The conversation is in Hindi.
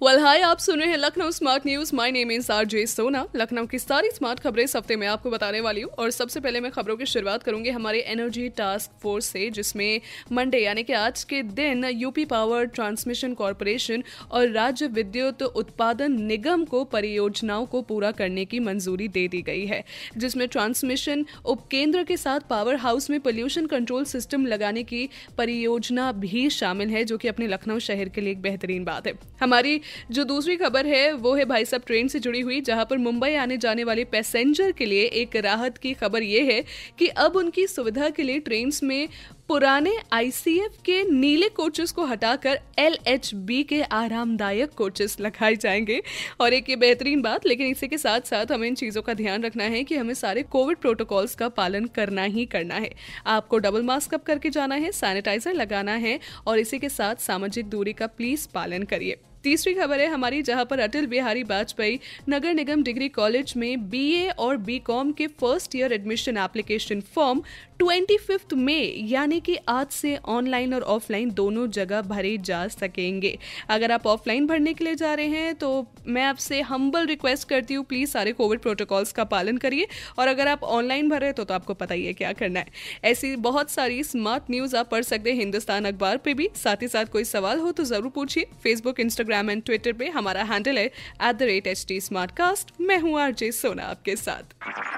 well hi आप सुन रहे हैं Lucknow smart news my name is R J Sona Lucknow की सारी स्मार्ट खबरें इस हफ़्ते में आपको बताने वाली हूँ। और सबसे पहले मैं खबरों की शुरुआत करूँगी हमारे एनर्जी टास्क फोर्स से, जिसमें मंडे यानी कि आज के दिन यूपी पावर ट्रांसमिशन कॉरपोरेशन और राज्य विद्युत उत्पादन निगम को परियोजनाओं को पूरा करने की मंजूरी दे दी गई है, जिसमें ट्रांसमिशन उपकेंद्र के साथ पावर हाउस में पोल्यूशन कंट्रोल सिस्टम लगाने की परियोजना भी शामिल है, जो कि अपने लखनऊ शहर के लिए एक बेहतरीन बात है। हमारी जो दूसरी खबर है, वो है भाई साहब ट्रेन से जुड़ी हुई, जहाँ पर मुंबई आने जाने वाले पैसेंजर के लिए एक राहत की खबर ये है कि अब उनकी सुविधा के लिए ट्रेन में पुराने आईसीएफ के नीले कोचेस को हटाकर एलएचबी के आरामदायक कोचेस लगाए जाएँगे। और एक ये बेहतरीन बात, लेकिन इसी के साथ साथ हमें इन चीज़ों का ध्यान रखना है कि हमें सारे कोविड प्रोटोकॉल्स का पालन करना ही करना है। आपको डबल मास्क अप करके जाना है सैनिटाइजर लगाना है, और इसी के साथ सामाजिक दूरी का प्लीज़ पालन करिए। तीसरी खबर है हमारी, जहाँ पर अटल बिहारी वाजपेयी नगर निगम डिग्री कॉलेज में बीए और बीकॉम के first year admission application form twenty fifth में यानी कि आज से ऑनलाइन और ऑफलाइन दोनों जगह भरे जा सकेंगे। अगर आप ऑफलाइन भरने के लिए जा रहे हैं तो मैं आपसे हम्बल रिक्वेस्ट करती हूँ प्लीज़ सारे कोविड प्रोटोकॉल्स का पालन करिए। और अगर आप ऑनलाइन भर रहे तो, तो आपको पता ही है क्या करना है। ऐसी बहुत सारी स्मार्ट न्यूज़ आप पढ़ सकते हैं हिंदुस्तान अखबार पर भी। साथ ही साथ कोई सवाल हो तो ज़रूर पूछिए। फेसबुक इंस्टाग्राम एंड ट्विटर पर हमारा हैंडल है at the rate H T smart cast मैं हूँ आर आरजे सोना आपके साथ।